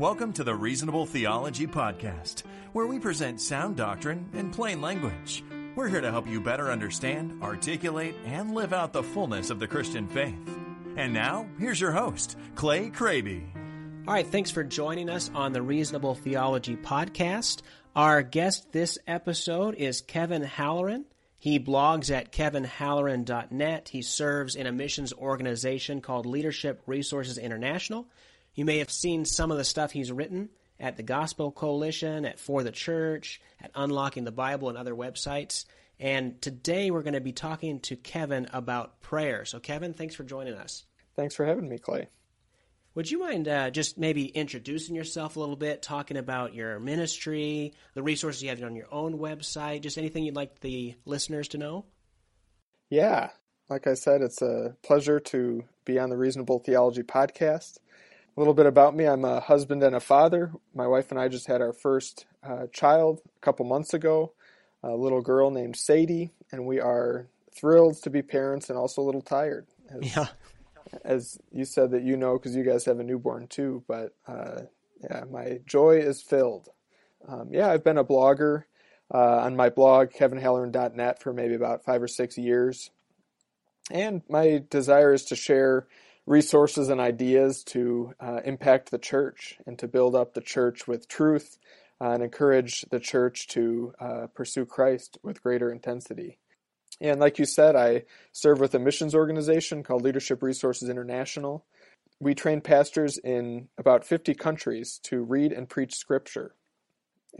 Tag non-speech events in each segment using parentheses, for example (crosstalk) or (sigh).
Welcome to the Reasonable Theology Podcast, where we present sound doctrine in plain language. We're here to help you better understand, articulate, and live out the fullness of the Christian faith. And now, here's your host, Clay Kraby. All right, thanks for joining us on the Reasonable Theology Podcast. Our guest this episode is Kevin Halloran. He blogs at kevinhalloran.net. He serves in a missions organization called Leadership Resources International. You may have seen some of the stuff he's written at the Gospel Coalition, at For the Church, at Unlocking the Bible, and other websites. And today we're going to be talking to Kevin about prayer. So, Kevin, thanks for joining us. Thanks for having me, Clay. Would you mind uh, just maybe introducing yourself a little bit, talking about your ministry, the resources you have on your own website, just anything you'd like the listeners to know? Yeah. Like I said, it's a pleasure to be on the Reasonable Theology podcast. A little bit about me I'm a husband and a father. My wife and I just had our first uh, child a couple months ago, a little girl named Sadie, and we are thrilled to be parents and also a little tired. As, yeah as you said that you know because you guys have a newborn too. But uh, yeah, my joy is filled. Um, yeah, I've been a blogger uh, on my blog kevinhalloran.net for maybe about five or six years, and my desire is to share resources and ideas to uh, impact the church and to build up the church with truth uh, and encourage the church to uh, pursue Christ with greater intensity. And like you said, I serve with a missions organization called Leadership Resources International. We train pastors in about 50 countries to read and preach scripture.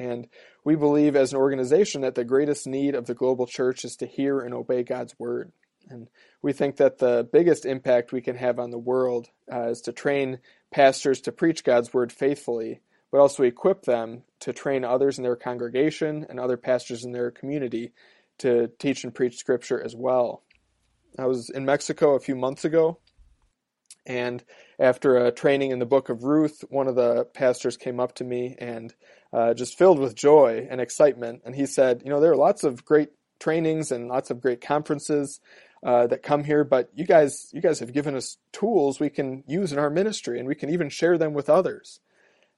And we believe as an organization that the greatest need of the global church is to hear and obey God's word. And we think that the biggest impact we can have on the world uh, is to train pastors to preach God's word faithfully, but also equip them to train others in their congregation and other pastors in their community to teach and preach scripture as well. I was in Mexico a few months ago, and after a training in the book of Ruth, one of the pastors came up to me and uh, just filled with joy and excitement. And he said, You know, there are lots of great trainings and lots of great conferences uh, that come here, but you guys, you guys have given us tools we can use in our ministry, and we can even share them with others.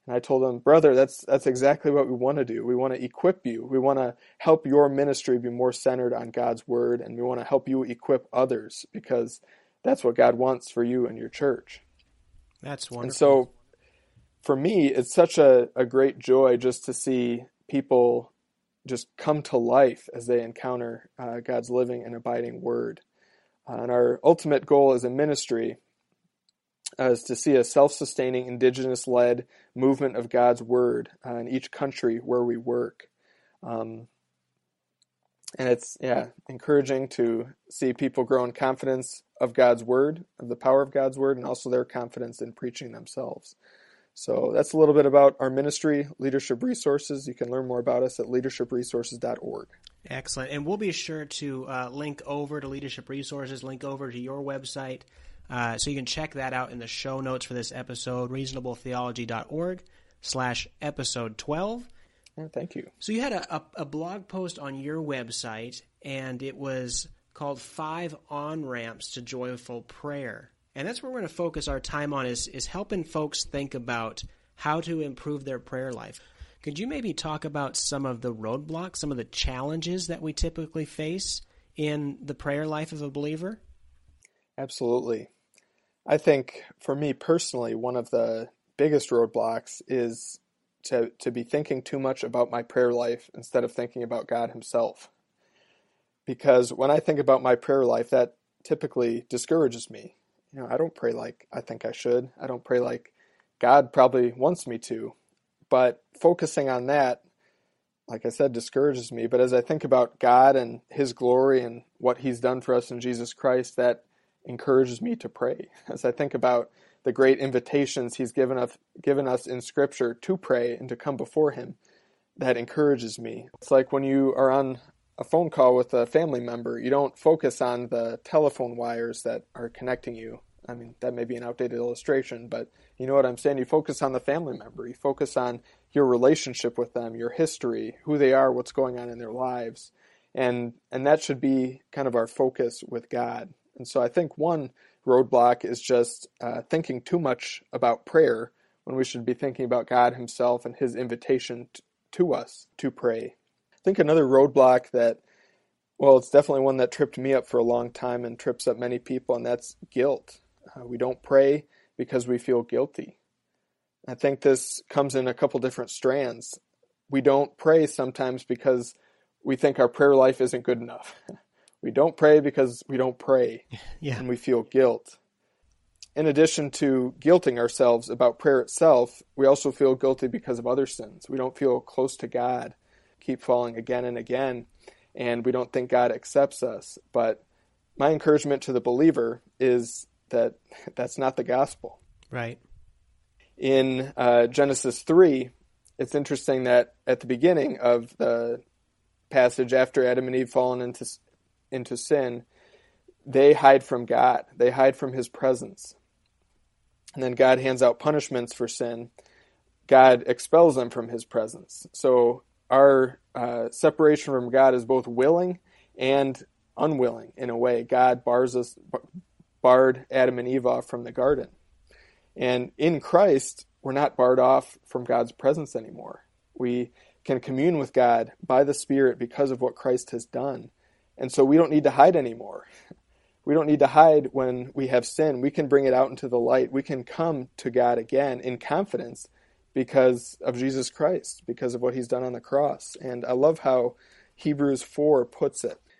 And I told him, brother, that's that's exactly what we want to do. We want to equip you. We want to help your ministry be more centered on God's word, and we want to help you equip others because that's what God wants for you and your church. That's wonderful. And so, for me, it's such a, a great joy just to see people just come to life as they encounter uh, God's living and abiding word. Uh, and our ultimate goal as a ministry is to see a self-sustaining, indigenous-led movement of God's word uh, in each country where we work. Um, and it's yeah encouraging to see people grow in confidence of God's word, of the power of God's word, and also their confidence in preaching themselves. So that's a little bit about our ministry, Leadership Resources. You can learn more about us at leadershipresources.org. Excellent. And we'll be sure to uh, link over to Leadership Resources, link over to your website, uh, so you can check that out in the show notes for this episode, reasonabletheology.org slash episode 12. Oh, thank you. So you had a, a, a, blog post on your website, and it was called Five On-Ramps to Joyful Prayer. And that's where we're going to focus our time on is, is helping folks think about how to improve their prayer life. Could you maybe talk about some of the roadblocks, some of the challenges that we typically face in the prayer life of a believer? Absolutely. I think for me personally, one of the biggest roadblocks is to, to be thinking too much about my prayer life instead of thinking about God Himself. Because when I think about my prayer life, that typically discourages me. You know, I don't pray like I think I should. I don't pray like God probably wants me to. But focusing on that, like I said, discourages me. But as I think about God and His glory and what He's done for us in Jesus Christ, that encourages me to pray. (laughs) As I think about the great invitations he's given us, given us in Scripture to pray and to come before him, that encourages me. It's like when you are on a phone call with a family member, you don't focus on the telephone wires that are connecting you. I mean, that may be an outdated illustration, but you know what I'm saying? You focus on the family member. You focus on your relationship with them, your history, who they are, what's going on in their lives. And and that should be kind of our focus with God. And so I think one roadblock is just uh, thinking too much about prayer when we should be thinking about God Himself and His invitation to us to pray. I think another roadblock that, well, it's definitely one that tripped me up for a long time and trips up many people, and that's guilt. Uh, we don't pray because we feel guilty. I think this comes in a couple different strands. We don't pray sometimes because we think our prayer life isn't good enough. (laughs) we don't pray because we don't pray (laughs) yeah. and we feel guilt. In addition to guilting ourselves about prayer itself, we also feel guilty because of other sins. We don't feel close to God, keep falling again and again, and we don't think God accepts us. But my encouragement to the believer is that that's not the gospel. Right. In uh, Genesis 3, it's interesting that at the beginning of the passage, after Adam and Eve fallen into, into sin, they hide from God, they hide from his presence. And then God hands out punishments for sin. God expels them from his presence. So our uh, separation from God is both willing and unwilling in a way. God bars us, barred Adam and Eve off from the garden. And in Christ, we're not barred off from God's presence anymore. We can commune with God by the Spirit because of what Christ has done. And so we don't need to hide anymore. We don't need to hide when we have sin. We can bring it out into the light. We can come to God again in confidence because of Jesus Christ, because of what he's done on the cross. And I love how Hebrews 4 puts it.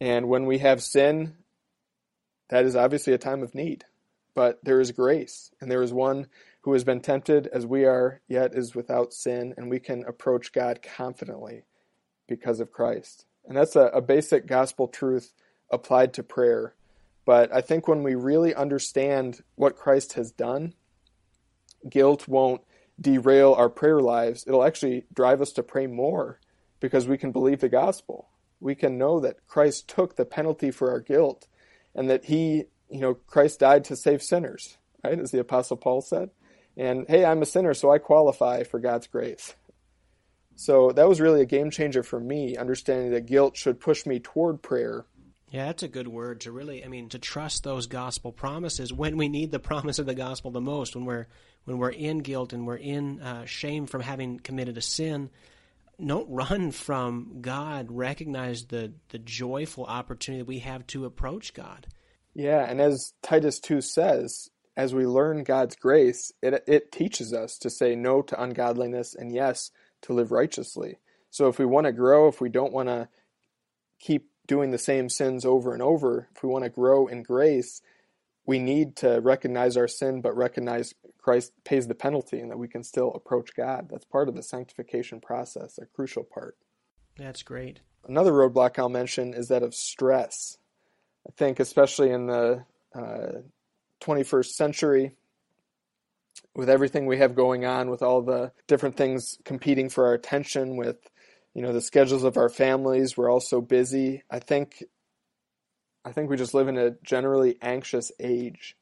And when we have sin, that is obviously a time of need. But there is grace, and there is one who has been tempted as we are, yet is without sin, and we can approach God confidently because of Christ. And that's a, a basic gospel truth applied to prayer. But I think when we really understand what Christ has done, guilt won't derail our prayer lives. It'll actually drive us to pray more because we can believe the gospel we can know that Christ took the penalty for our guilt and that he, you know, Christ died to save sinners, right? As the apostle Paul said. And hey, I'm a sinner, so I qualify for God's grace. So that was really a game changer for me, understanding that guilt should push me toward prayer. Yeah, that's a good word to really, I mean, to trust those gospel promises when we need the (laughs) promise of the gospel the most, when we're when we're in guilt and we're in uh, shame from having committed a sin don't run from God. Recognize the the joyful opportunity that we have to approach God. Yeah, and as Titus two says, as we learn God's grace, it it teaches us to say no to ungodliness and yes to live righteously. So if we want to grow, if we don't want to keep doing the same sins over and over, if we want to grow in grace, we need to recognize our sin, but recognize Christ pays the penalty and that we can still approach God. That's part of the sanctification process, a crucial part. That's great. Another roadblock I'll mention is that of stress. I think, especially in the uh, 21st century, with everything we have going on, with all the different things competing for our attention, with you know the schedules of our families, we're all so busy. I think I think we just live in a generally anxious age.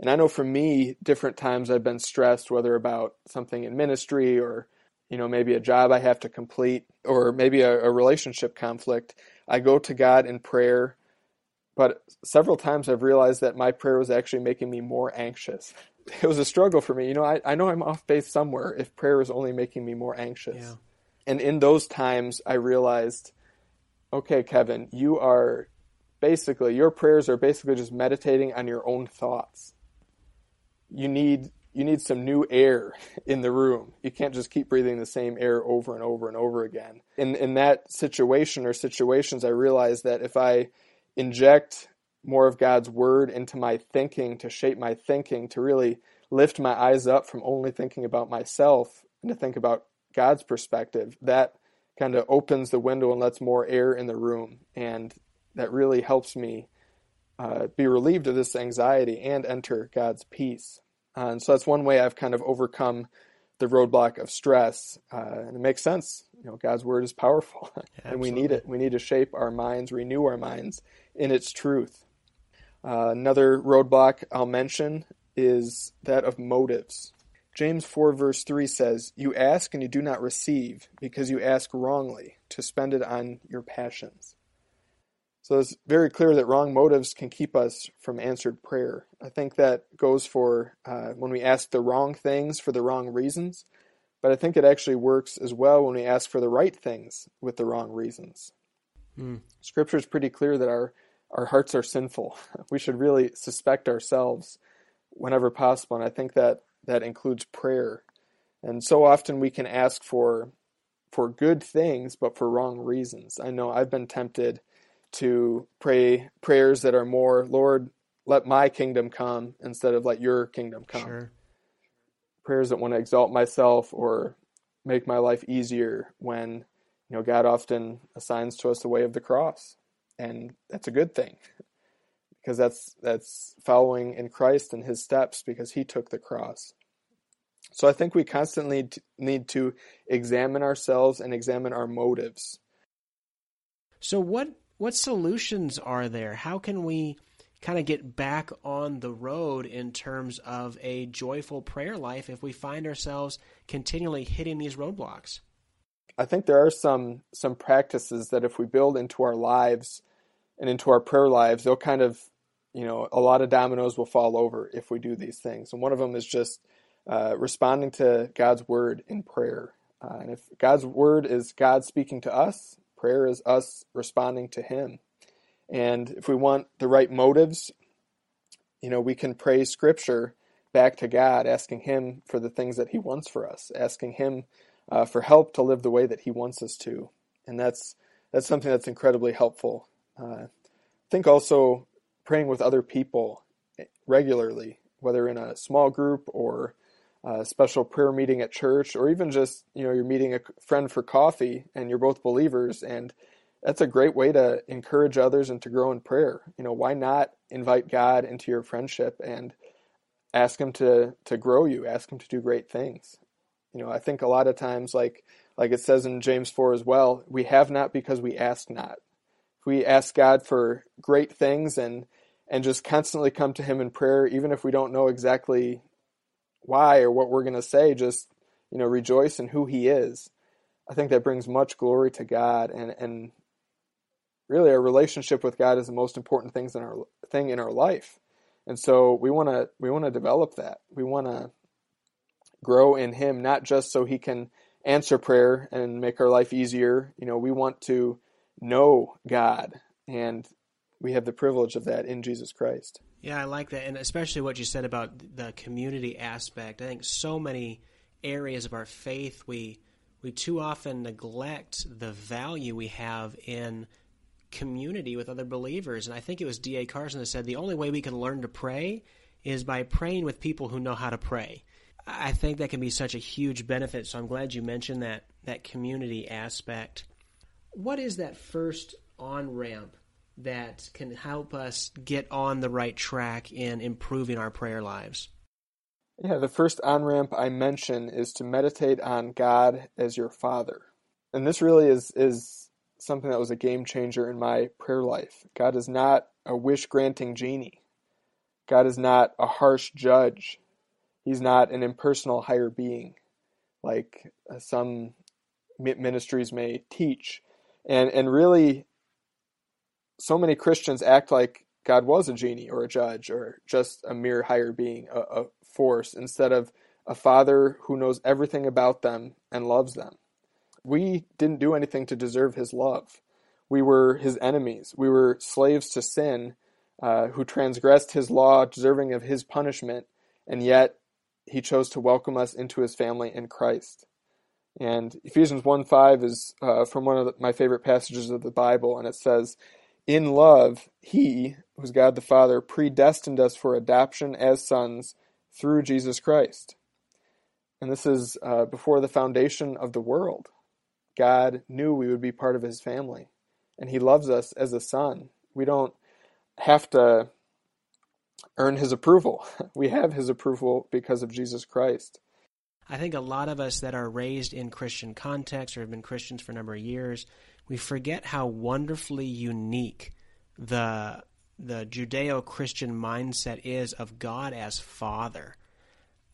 And I know for me, different times I've been stressed, whether about something in ministry or, you know, maybe a job I have to complete or maybe a, a relationship conflict. I go to God in prayer, but several times I've realized that my prayer was actually making me more anxious. (laughs) It was a struggle for me. You know, I, I know I'm off base somewhere if prayer is only making me more anxious. Yeah. And in those times, I realized, okay, Kevin, you are basically your prayers are basically just meditating on your own thoughts. You need you need some new air in the room. You can't just keep breathing the same air over and over and over again. In in that situation or situations I realize that if I inject more of God's word into my thinking to shape my thinking to really lift my eyes up from only thinking about myself and to think about God's perspective, that kind of opens the window and lets more air in the room and that really helps me uh, be relieved of this anxiety and enter God's peace. Uh, and so that's one way I've kind of overcome the roadblock of stress, uh, and it makes sense. You know, God's word is powerful, (laughs) and we need it. We need to shape our minds, renew our minds in its truth. Uh, another roadblock I'll mention is that of motives. James 4, verse 3 says, You ask and you do not receive, because you ask wrongly, to spend it on your passions. So it's very clear that wrong motives can keep us from answered prayer. I think that goes for uh, when we ask the wrong things for the wrong reasons, but I think it actually works as well when we ask for the right things with the wrong reasons. Mm. Scripture is pretty clear that our, our hearts are sinful. (laughs) We should really suspect ourselves whenever possible, and I think that that includes prayer. And so often we can ask for for good things, but for wrong reasons. I know I've been tempted to pray prayers that are more, Lord, let my kingdom come instead of let your kingdom come. Sure. Prayers that want to exalt myself or make my life easier when, you know, God often assigns to us the way of the cross. And that's a good thing. Because that's that's following in Christ and his steps because he took the cross. So I think we constantly need to examine ourselves and examine our motives. So what what solutions are there? How can we kind of get back on the road in terms of a joyful prayer life if we find ourselves continually hitting these roadblocks? I think there are some some practices that if we build into our lives and into our prayer lives, they'll kind of, you know, a lot of dominoes will fall over if we do these things. And one of them is just uh, responding to God's word in prayer. Uh, and if God's word is God speaking to us, Prayer is us responding to Him. And if we want the right motives, you know, we can pray Scripture back to God, asking Him for the things that He wants for us, asking Him uh, for help to live the way that He wants us to. And that's that's something that's incredibly helpful. Uh, I think also praying with other people regularly, whether in a small group or a special prayer meeting at church, or even just you know you're meeting a friend for coffee and you're both believers, and that's a great way to encourage others and to grow in prayer. You know, why not invite God into your friendship and ask Him to to grow you, ask Him to do great things. You know, I think a lot of times, like like it says in James four as well, we have not because we ask not. If we ask God for great things and and just constantly come to Him in prayer, even if we don't know exactly why or what we're going to say, just you know, rejoice in who He is. I think that brings much glory to God, and and really, our relationship with God is the most important things in our thing in our life. And so we want to we want to develop that. We want to grow in Him, not just so He can answer prayer and make our life easier. You know, we want to know God, and we have the privilege of that in Jesus Christ. Yeah, I like that, and especially what you said about the community aspect. I think so many areas of our faith we we too often neglect the value we have in community with other believers. And I think it was D.A. Carson that said the only way we can learn to pray is by praying with people who know how to pray. I think that can be such a huge benefit. So I'm glad you mentioned that that community aspect. What is that first on ramp that can help us get on the right track in improving our prayer lives? Yeah, the first on ramp I mention is to meditate on God as your Father. And this really is, is something that was a game changer in my prayer life. God is not a wish granting genie, God is not a harsh judge, He's not an impersonal higher being like uh, some ministries may teach. And, and really, so many Christians act like God was a genie or a judge or just a mere higher being, a, a force, instead of a father who knows everything about them and loves them. We didn't do anything to deserve his love. We were his enemies. We were slaves to sin uh, who transgressed his law, deserving of his punishment, and yet he chose to welcome us into his family in Christ. And Ephesians 1 5 is uh, from one of the, my favorite passages of the Bible, and it says, in love, He, who's God the Father, predestined us for adoption as sons through Jesus Christ. And this is uh, before the foundation of the world. God knew we would be part of His family, and He loves us as a son. We don't have to earn His approval, (laughs) we have His approval because of Jesus Christ. I think a lot of us that are raised in Christian context or have been Christians for a number of years, we forget how wonderfully unique the the Judeo-Christian mindset is of God as Father.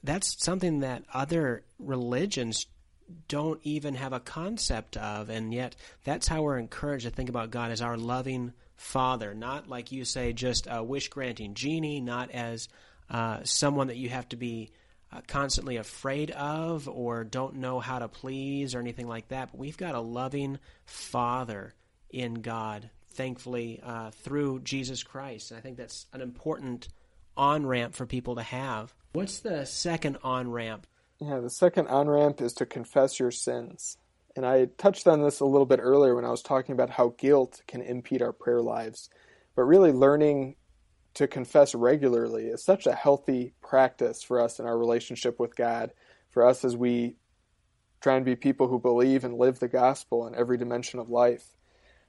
That's something that other religions don't even have a concept of, and yet that's how we're encouraged to think about God as our loving Father, not like you say, just a wish granting genie, not as uh, someone that you have to be uh, constantly afraid of or don't know how to please or anything like that. But we've got a loving Father in God, thankfully, uh, through Jesus Christ. And I think that's an important on ramp for people to have. What's the second on ramp? Yeah, the second on ramp is to confess your sins. And I touched on this a little bit earlier when I was talking about how guilt can impede our prayer lives. But really, learning to confess regularly is such a healthy practice for us in our relationship with God, for us as we try and be people who believe and live the gospel in every dimension of life.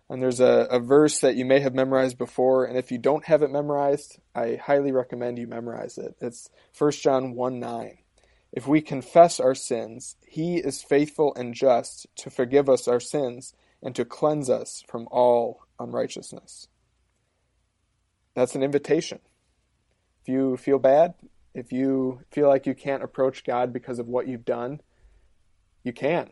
And there's a, a verse that you may have memorized before, and if you don't have it memorized, I highly recommend you memorize it. It's 1 John 1 9. If we confess our sins, he is faithful and just to forgive us our sins and to cleanse us from all unrighteousness. That's an invitation. If you feel bad, if you feel like you can't approach God because of what you've done, you can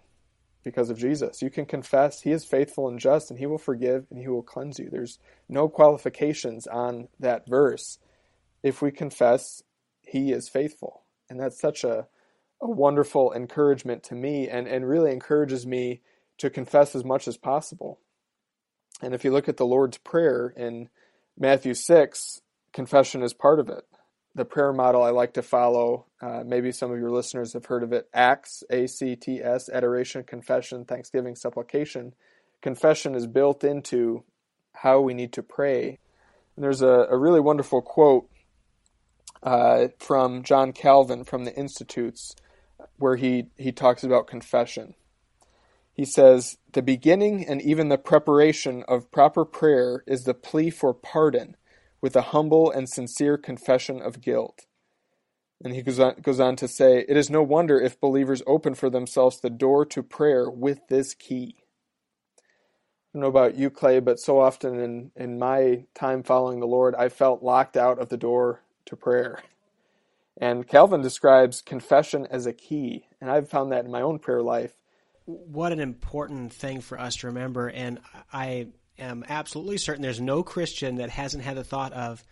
because of Jesus. You can confess He is faithful and just, and He will forgive and He will cleanse you. There's no qualifications on that verse. If we confess, He is faithful. And that's such a a wonderful encouragement to me and, and really encourages me to confess as much as possible. And if you look at the Lord's Prayer in Matthew 6, confession is part of it. The prayer model I like to follow, uh, maybe some of your listeners have heard of it ACTS, A C T S, adoration, confession, thanksgiving, supplication. Confession is built into how we need to pray. And there's a, a really wonderful quote uh, from John Calvin from the Institutes where he, he talks about confession. He says, The beginning and even the preparation of proper prayer is the plea for pardon with a humble and sincere confession of guilt. And he goes on, goes on to say, It is no wonder if believers open for themselves the door to prayer with this key. I don't know about you, Clay, but so often in, in my time following the Lord, I felt locked out of the door to prayer. And Calvin describes confession as a key, and I've found that in my own prayer life. What an important thing for us to remember, and I am absolutely certain there's no Christian that hasn't had the thought of,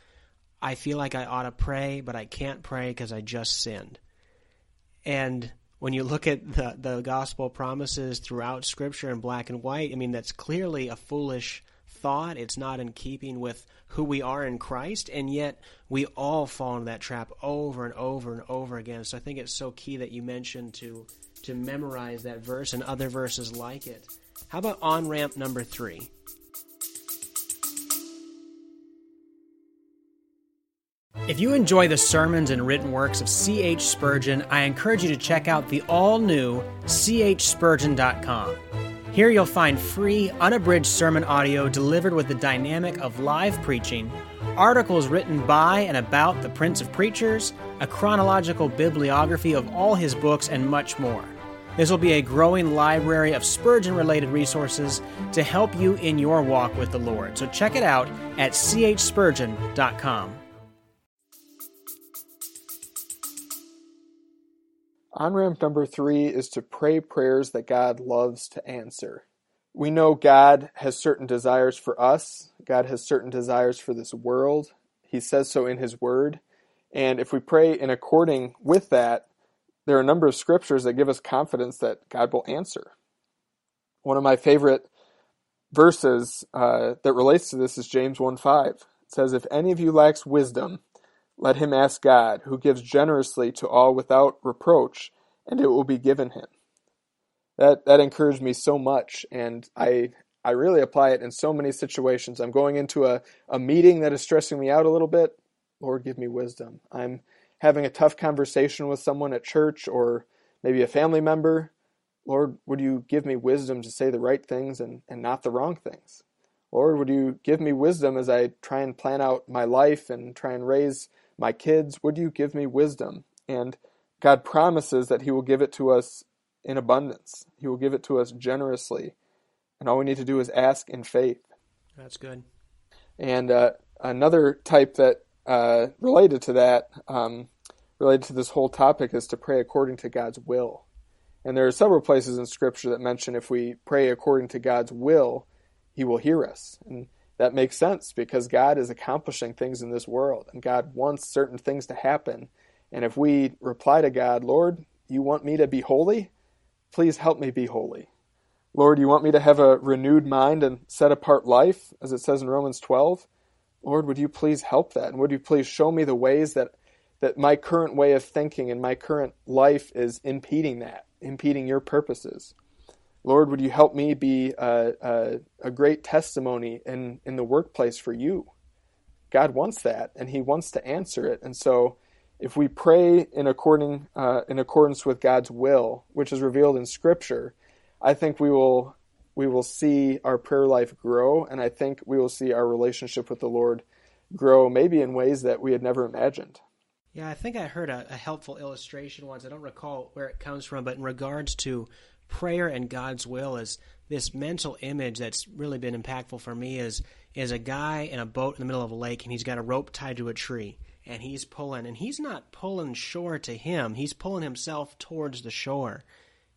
I feel like I ought to pray, but I can't pray because I just sinned. And when you look at the, the gospel promises throughout Scripture in black and white, I mean, that's clearly a foolish thought. It's not in keeping with who we are in Christ, and yet we all fall into that trap over and over and over again. So I think it's so key that you mentioned to to memorize that verse and other verses like it. How about on ramp number three? If you enjoy the sermons and written works of C.H. Spurgeon, I encourage you to check out the all new chspurgeon.com. Here you'll find free, unabridged sermon audio delivered with the dynamic of live preaching, articles written by and about the Prince of Preachers, a chronological bibliography of all his books, and much more. This will be a growing library of Spurgeon related resources to help you in your walk with the Lord. So check it out at chspurgeon.com. On ramp number three is to pray prayers that God loves to answer. We know God has certain desires for us, God has certain desires for this world. He says so in His Word. And if we pray in according with that, there are a number of scriptures that give us confidence that God will answer. One of my favorite verses uh, that relates to this is James 1 5. It says, If any of you lacks wisdom, let him ask God, who gives generously to all without reproach, and it will be given him. That that encouraged me so much, and I I really apply it in so many situations. I'm going into a, a meeting that is stressing me out a little bit. Lord, give me wisdom. I'm having a tough conversation with someone at church or maybe a family member. Lord, would you give me wisdom to say the right things and, and not the wrong things? Lord, would you give me wisdom as I try and plan out my life and try and raise my kids, would you give me wisdom? And God promises that He will give it to us in abundance. He will give it to us generously. And all we need to do is ask in faith. That's good. And uh, another type that uh, related to that, um, related to this whole topic, is to pray according to God's will. And there are several places in Scripture that mention if we pray according to God's will, He will hear us. And that makes sense because God is accomplishing things in this world, and God wants certain things to happen. And if we reply to God, Lord, you want me to be holy? Please help me be holy. Lord, you want me to have a renewed mind and set apart life, as it says in Romans 12? Lord, would you please help that? And would you please show me the ways that, that my current way of thinking and my current life is impeding that, impeding your purposes? Lord, would you help me be a, a, a great testimony in, in the workplace for you? God wants that, and He wants to answer it. And so, if we pray in according uh, in accordance with God's will, which is revealed in Scripture, I think we will we will see our prayer life grow, and I think we will see our relationship with the Lord grow, maybe in ways that we had never imagined. Yeah, I think I heard a, a helpful illustration once. I don't recall where it comes from, but in regards to prayer and God's will, is this mental image that's really been impactful for me is is a guy in a boat in the middle of a lake, and he's got a rope tied to a tree and he's pulling, and he's not pulling shore to him, he's pulling himself towards the shore.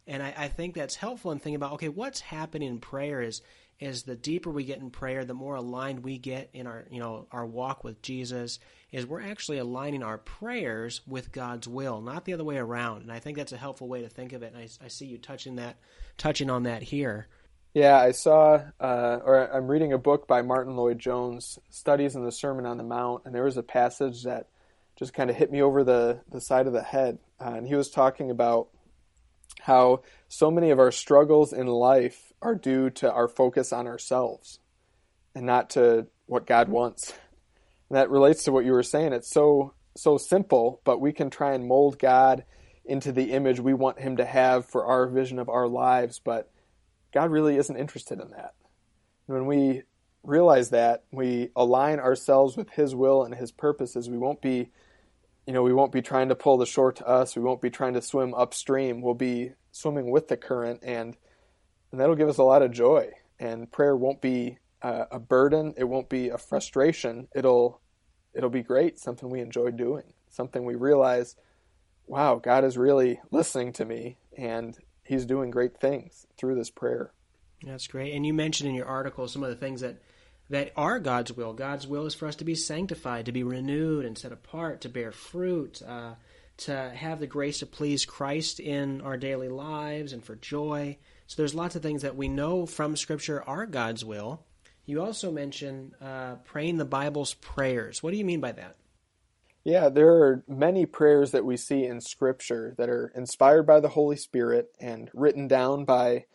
And I, I think that's helpful in thinking about okay, what's happening in prayer is is the deeper we get in prayer, the more aligned we get in our you know our walk with Jesus. Is we're actually aligning our prayers with God's will, not the other way around. And I think that's a helpful way to think of it. And I, I see you touching that, touching on that here. Yeah, I saw, uh, or I'm reading a book by Martyn Lloyd-Jones, Studies in the Sermon on the Mount, and there was a passage that just kind of hit me over the, the side of the head. Uh, and he was talking about how so many of our struggles in life are due to our focus on ourselves and not to what God wants. And that relates to what you were saying. It's so so simple, but we can try and mold God into the image we want him to have for our vision of our lives, but God really isn't interested in that. When we realize that, we align ourselves with His will and His purposes. We won't be, you know, we won't be trying to pull the shore to us. We won't be trying to swim upstream. We'll be swimming with the current, and and that'll give us a lot of joy. And prayer won't be uh, a burden. It won't be a frustration. It'll it'll be great. Something we enjoy doing. Something we realize, wow, God is really listening to me, and he's doing great things through this prayer. That's great. And you mentioned in your article some of the things that that are God's will. God's will is for us to be sanctified, to be renewed and set apart, to bear fruit, uh, to have the grace to please Christ in our daily lives, and for joy. So there's lots of things that we know from Scripture are God's will. You also mention uh, praying the Bible's prayers. What do you mean by that? Yeah, there are many prayers that we see in Scripture that are inspired by the Holy Spirit and written down by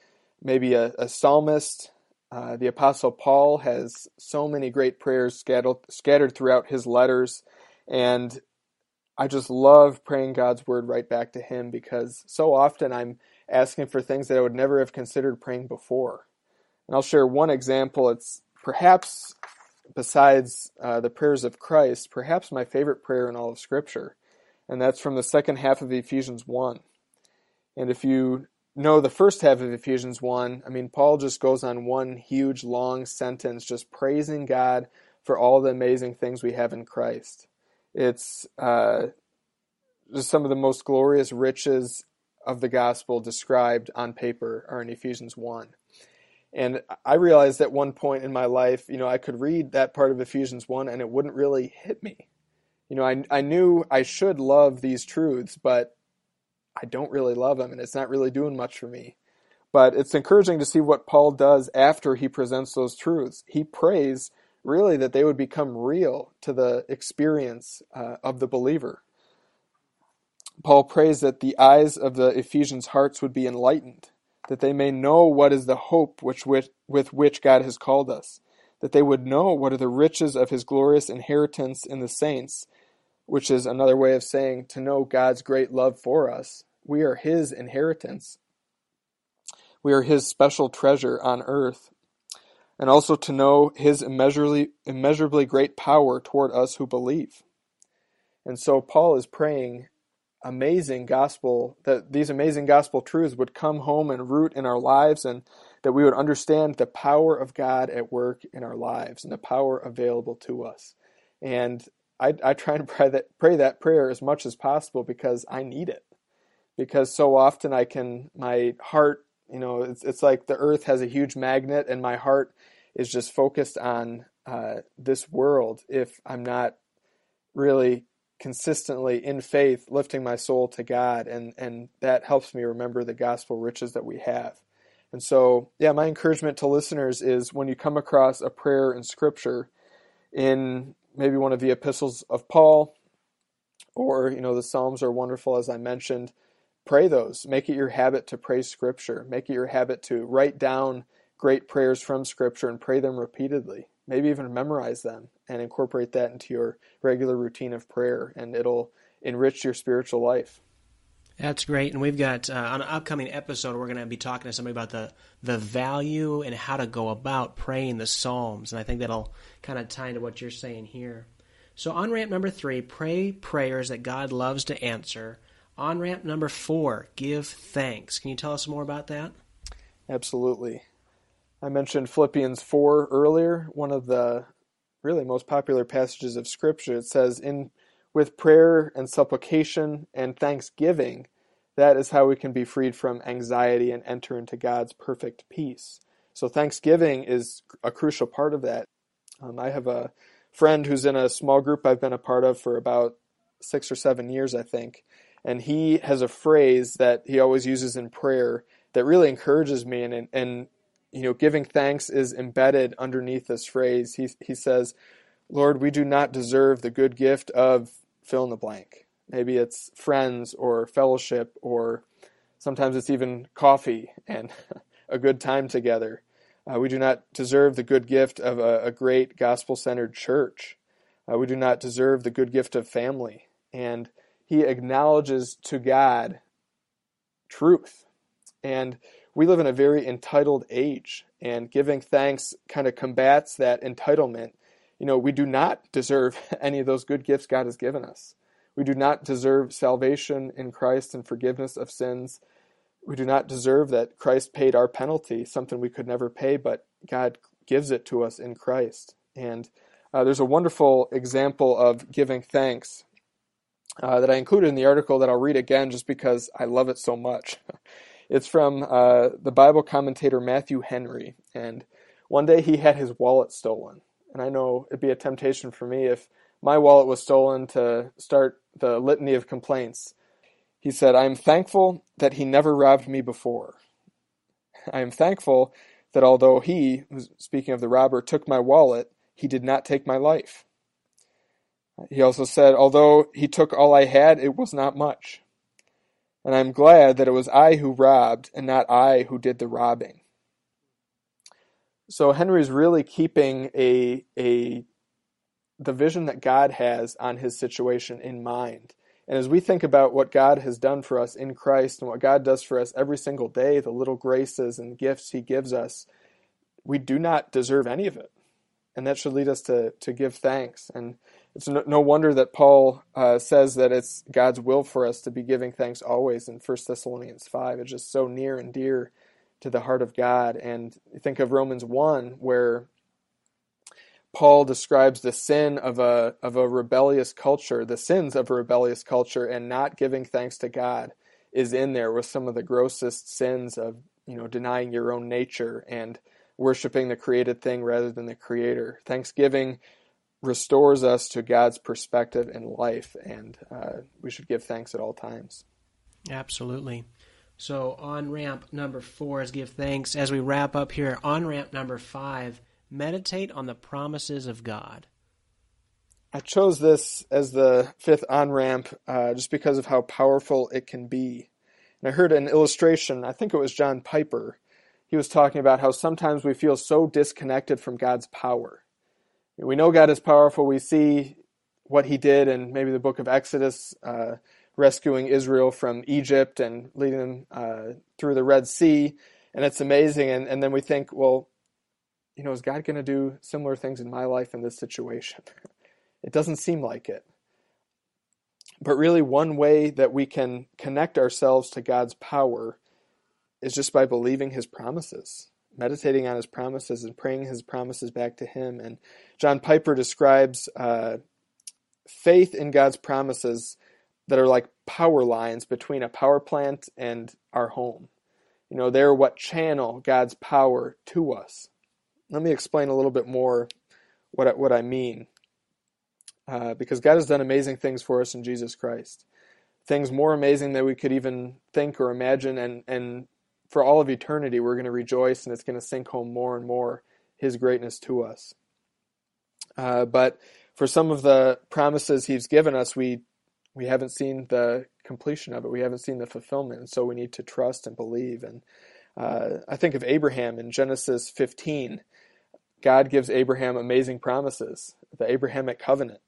maybe a, a psalmist. Uh, the Apostle Paul has so many great prayers scattered, scattered throughout his letters, and I just love praying God's word right back to Him because so often I'm asking for things that I would never have considered praying before. And I'll share one example. It's perhaps besides uh, the prayers of Christ, perhaps my favorite prayer in all of Scripture, and that's from the second half of Ephesians 1. And if you know the first half of Ephesians 1, I mean, Paul just goes on one huge long sentence just praising God for all the amazing things we have in Christ. It's uh, just some of the most glorious riches of the gospel described on paper are in Ephesians 1. And I realized at one point in my life, you know, I could read that part of Ephesians 1 and it wouldn't really hit me. You know, I, I knew I should love these truths, but I don't really love them and it's not really doing much for me. But it's encouraging to see what Paul does after he presents those truths. He prays really that they would become real to the experience uh, of the believer. Paul prays that the eyes of the Ephesians' hearts would be enlightened that they may know what is the hope which with, with which God has called us, that they would know what are the riches of his glorious inheritance in the saints, which is another way of saying to know God's great love for us. We are his inheritance. We are his special treasure on earth. And also to know his immeasurably, immeasurably great power toward us who believe. And so Paul is praying amazing gospel, that these amazing gospel truths would come home and root in our lives and that we would understand the power of God at work in our lives and the power available to us. And I, I try to pray that, pray that prayer as much as possible because I need it. Because so often I can, my heart, you know, it's, it's like the earth has a huge magnet and my heart is just focused on uh, this world if I'm not really consistently in faith lifting my soul to God and and that helps me remember the gospel riches that we have. And so, yeah, my encouragement to listeners is when you come across a prayer in scripture in maybe one of the epistles of Paul or you know the Psalms are wonderful as I mentioned, pray those. Make it your habit to pray scripture. Make it your habit to write down great prayers from scripture and pray them repeatedly maybe even memorize them and incorporate that into your regular routine of prayer, and it'll enrich your spiritual life. That's great, and we've got uh, on an upcoming episode we're going to be talking to somebody about the the value and how to go about praying the Psalms, and I think that'll kind of tie into what you're saying here. So on ramp number three, pray prayers that God loves to answer. On ramp number four, give thanks. Can you tell us more about that? Absolutely. I mentioned Philippians 4 earlier, one of the really most popular passages of Scripture. It says, "In with prayer and supplication and thanksgiving, that is how we can be freed from anxiety and enter into God's perfect peace." So thanksgiving is a crucial part of that. Um, I have a friend who's in a small group I've been a part of for about six or seven years, I think, and he has a phrase that he always uses in prayer that really encourages me and and you know, giving thanks is embedded underneath this phrase. He, he says, Lord, we do not deserve the good gift of fill in the blank. Maybe it's friends or fellowship, or sometimes it's even coffee and (laughs) a good time together. Uh, we do not deserve the good gift of a, a great gospel centered church. Uh, we do not deserve the good gift of family. And he acknowledges to God truth. And we live in a very entitled age, and giving thanks kind of combats that entitlement. You know, we do not deserve (laughs) any of those good gifts God has given us. We do not deserve salvation in Christ and forgiveness of sins. We do not deserve that Christ paid our penalty, something we could never pay, but God gives it to us in Christ. And uh, there's a wonderful example of giving thanks uh, that I included in the article that I'll read again just because I love it so much. (laughs) It's from uh, the Bible commentator Matthew Henry. And one day he had his wallet stolen. And I know it'd be a temptation for me if my wallet was stolen to start the litany of complaints. He said, I am thankful that he never robbed me before. I am thankful that although he, speaking of the robber, took my wallet, he did not take my life. He also said, although he took all I had, it was not much and I am glad that it was I who robbed and not I who did the robbing. So Henry's really keeping a a the vision that God has on his situation in mind. And as we think about what God has done for us in Christ and what God does for us every single day, the little graces and gifts he gives us, we do not deserve any of it. And that should lead us to, to give thanks. And it's no, no wonder that Paul uh, says that it's God's will for us to be giving thanks always in 1 Thessalonians 5. It's just so near and dear to the heart of God. And think of Romans 1, where Paul describes the sin of a, of a rebellious culture, the sins of a rebellious culture, and not giving thanks to God is in there with some of the grossest sins of you know denying your own nature and worshiping the created thing rather than the creator. Thanksgiving restores us to God's perspective in life, and uh, we should give thanks at all times. Absolutely. So, on ramp number four is give thanks. As we wrap up here, on ramp number five, meditate on the promises of God. I chose this as the fifth on ramp uh, just because of how powerful it can be. And I heard an illustration, I think it was John Piper. He was talking about how sometimes we feel so disconnected from God's power we know God is powerful. We see what he did in maybe the book of Exodus, uh, rescuing Israel from Egypt and leading them uh, through the Red Sea. And it's amazing. And, and then we think, well, you know, is God going to do similar things in my life in this situation? (laughs) it doesn't seem like it. But really, one way that we can connect ourselves to God's power is just by believing His promises, meditating on His promises, and praying His promises back to Him. And John Piper describes uh, faith in God's promises that are like power lines between a power plant and our home. You know, they're what channel God's power to us. Let me explain a little bit more what I, what I mean uh, because God has done amazing things for us in Jesus Christ. Things more amazing than we could even think or imagine. And, and for all of eternity, we're going to rejoice and it's going to sink home more and more His greatness to us. Uh, but for some of the promises He's given us, we, we haven't seen the completion of it. We haven't seen the fulfillment. And so we need to trust and believe. And uh, I think of Abraham in Genesis 15. God gives Abraham amazing promises, the Abrahamic covenant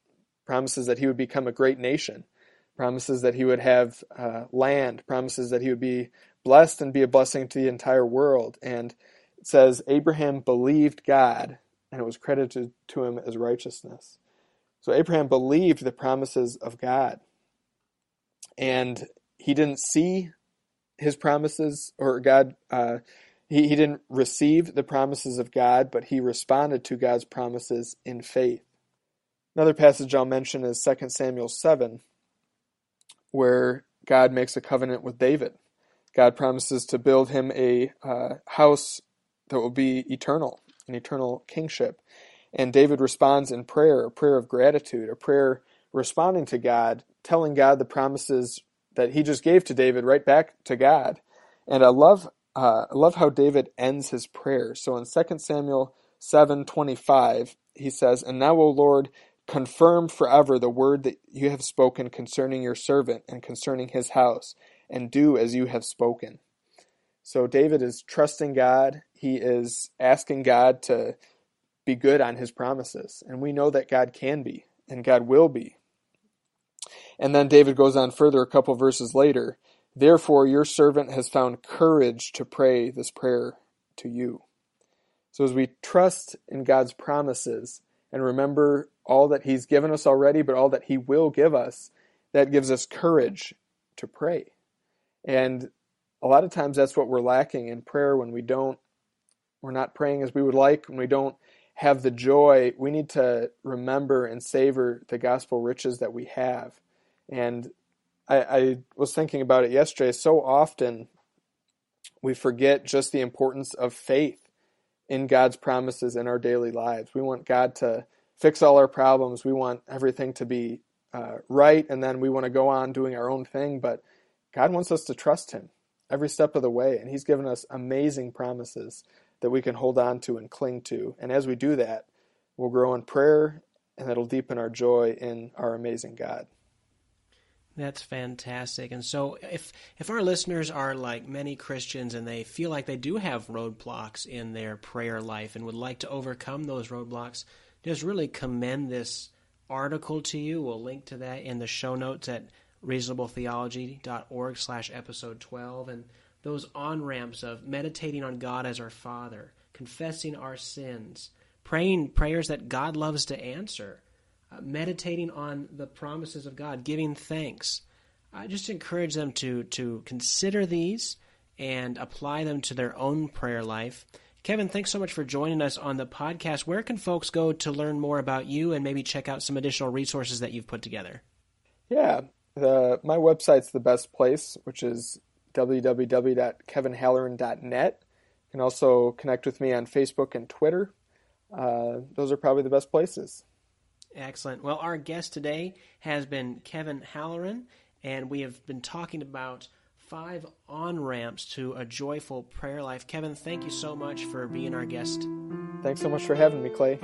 promises that he would become a great nation, promises that he would have uh, land, promises that he would be blessed and be a blessing to the entire world. And it says, Abraham believed God, and it was credited to him as righteousness. So Abraham believed the promises of God. And he didn't see his promises, or God, uh, he, he didn't receive the promises of God, but he responded to God's promises in faith. Another passage I'll mention is 2 Samuel 7, where God makes a covenant with David. God promises to build him a uh, house that will be eternal, an eternal kingship. And David responds in prayer, a prayer of gratitude, a prayer responding to God, telling God the promises that he just gave to David right back to God. And I love uh, I love how David ends his prayer. So in 2 Samuel 7:25, he says, "And now, O Lord, Confirm forever the word that you have spoken concerning your servant and concerning his house, and do as you have spoken. So David is trusting God. He is asking God to be good on his promises. And we know that God can be, and God will be. And then David goes on further a couple verses later. Therefore, your servant has found courage to pray this prayer to you. So as we trust in God's promises and remember all that He's given us already, but all that He will give us, that gives us courage to pray. And a lot of times that's what we're lacking in prayer when we don't, we're not praying as we would like, when we don't have the joy. We need to remember and savor the gospel riches that we have. And I, I was thinking about it yesterday. So often we forget just the importance of faith in God's promises in our daily lives. We want God to fix all our problems. We want everything to be uh, right, and then we want to go on doing our own thing. But God wants us to trust Him every step of the way, and He's given us amazing promises that we can hold on to and cling to. And as we do that, we'll grow in prayer, and it'll deepen our joy in our amazing God. That's fantastic. And so if if our listeners are like many Christians and they feel like they do have roadblocks in their prayer life and would like to overcome those roadblocks, just really commend this article to you. We'll link to that in the show notes at reasonabletheology.org slash episode 12. And those on-ramps of meditating on God as our Father, confessing our sins, praying prayers that God loves to answer, uh, meditating on the promises of God, giving thanks. I just encourage them to, to consider these and apply them to their own prayer life. Kevin, thanks so much for joining us on the podcast. Where can folks go to learn more about you and maybe check out some additional resources that you've put together? Yeah, the, my website's the best place, which is www.kevinhalloran.net. You can also connect with me on Facebook and Twitter. Uh, those are probably the best places. Excellent. Well, our guest today has been Kevin Halloran, and we have been talking about five on ramps to a joyful prayer life. Kevin, thank you so much for being our guest. Thanks so much for having me, Clay.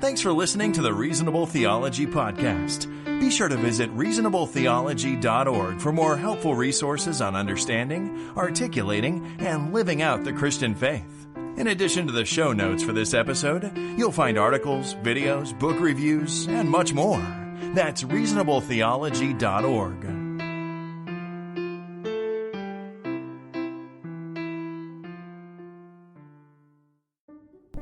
Thanks for listening to the Reasonable Theology Podcast. Be sure to visit reasonabletheology.org for more helpful resources on understanding, articulating, and living out the Christian faith. In addition to the show notes for this episode, you'll find articles, videos, book reviews, and much more. That's reasonabletheology.org.